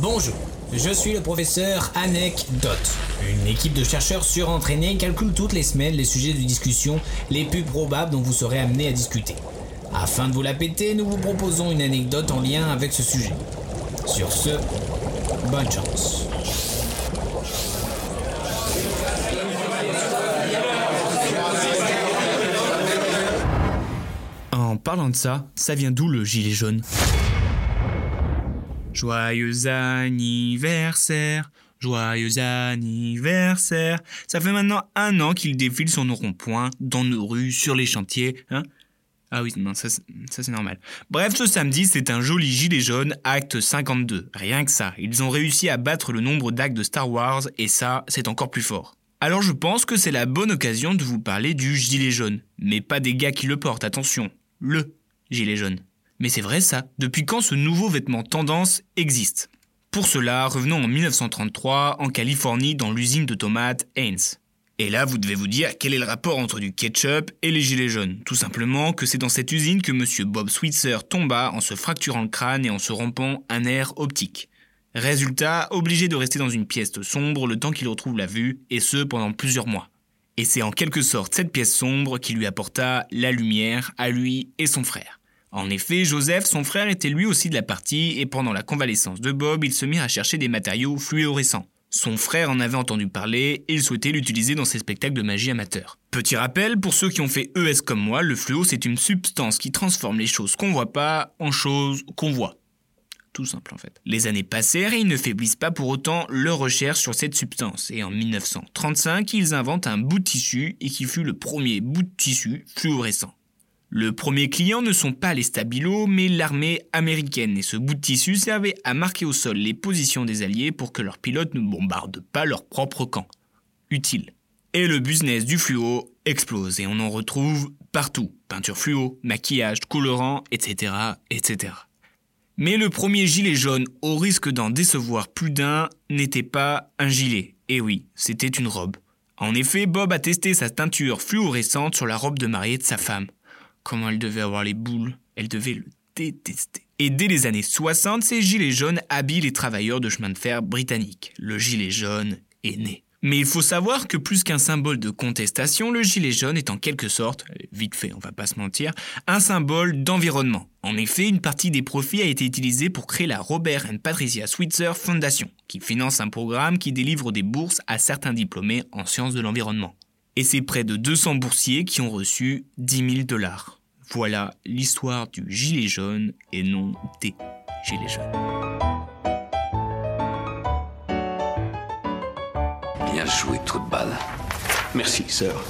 Bonjour, je suis le professeur Anecdote. Une équipe de chercheurs surentraînés calcule toutes les semaines les sujets de discussion les plus probables dont vous serez amené à discuter. Afin de vous la péter, nous vous proposons une anecdote en lien avec ce sujet. Sur ce, bonne chance. En parlant de ça, ça vient d'où le gilet jaune? Joyeux anniversaire, joyeux anniversaire. Ça fait maintenant un an qu'il défile sur nos ronds-points, dans nos rues, sur les chantiers, hein ah oui, non, ça, ça c'est normal. Bref, ce samedi, c'est un joli gilet jaune, acte 52. Rien que ça, ils ont réussi à battre le nombre d'actes de Star Wars, et ça, c'est encore plus fort. Alors je pense que c'est la bonne occasion de vous parler du gilet jaune. Mais pas des gars qui le portent, attention. Le gilet jaune. Mais c'est vrai ça, depuis quand ce nouveau vêtement tendance existe? Pour cela, revenons en 1933 en Californie dans l'usine de tomates Heinz. Et là, vous devez vous dire quel est le rapport entre du ketchup et les gilets jaunes? Tout simplement que c'est dans cette usine que monsieur Bob Switzer tomba en se fracturant le crâne et en se rompant un nerf optique. Résultat, obligé de rester dans une pièce sombre le temps qu'il retrouve la vue, et ce pendant plusieurs mois. Et c'est en quelque sorte cette pièce sombre qui lui apporta la lumière à lui et son frère. En effet, Joseph, son frère, était lui aussi de la partie, et pendant la convalescence de Bob, ils se mirent à chercher des matériaux fluorescents. Son frère en avait entendu parler et il souhaitait l'utiliser dans ses spectacles de magie amateurs. Petit rappel, pour ceux qui ont fait ES comme moi, le fluo c'est une substance qui transforme les choses qu'on voit pas en choses qu'on voit. Tout simple en fait. Les années passèrent et ils ne faiblissent pas pour autant leur recherche sur cette substance. Et en 1935, ils inventent un bout de tissu et qui fut le premier bout de tissu fluorescent. Le premier client ne sont pas les stabilos, mais l'armée américaine, et ce bout de tissu servait à marquer au sol les positions des Alliés pour que leurs pilotes ne bombardent pas leur propre camp. Utile. Et le business du fluo explose, et on en retrouve partout. Peinture fluo, maquillage, colorant, etc., etc. Mais le premier gilet jaune, au risque d'en décevoir plus d'un, n'était pas un gilet. Et oui, c'était une robe. En effet, Bob a testé sa teinture fluorescente sur la robe de mariée de sa femme. Comment elle devait avoir les boules, elle devait le détester. Et dès les années 60, ces gilets jaunes habillent les travailleurs de chemin de fer britanniques. Le gilet jaune est né. Mais il faut savoir que plus qu'un symbole de contestation, le gilet jaune est en quelque sorte, vite fait, on va pas se mentir, un symbole d'environnement. En effet, une partie des profits a été utilisée pour créer la Robert and Patricia Switzer Foundation, qui finance un programme qui délivre des bourses à certains diplômés en sciences de l'environnement. Et c'est près de 200 boursiers qui ont reçu 10 000 dollars. Voilà l'histoire du gilet jaune et non des gilets jaunes. Bien joué, trou de balle. Merci, sœur.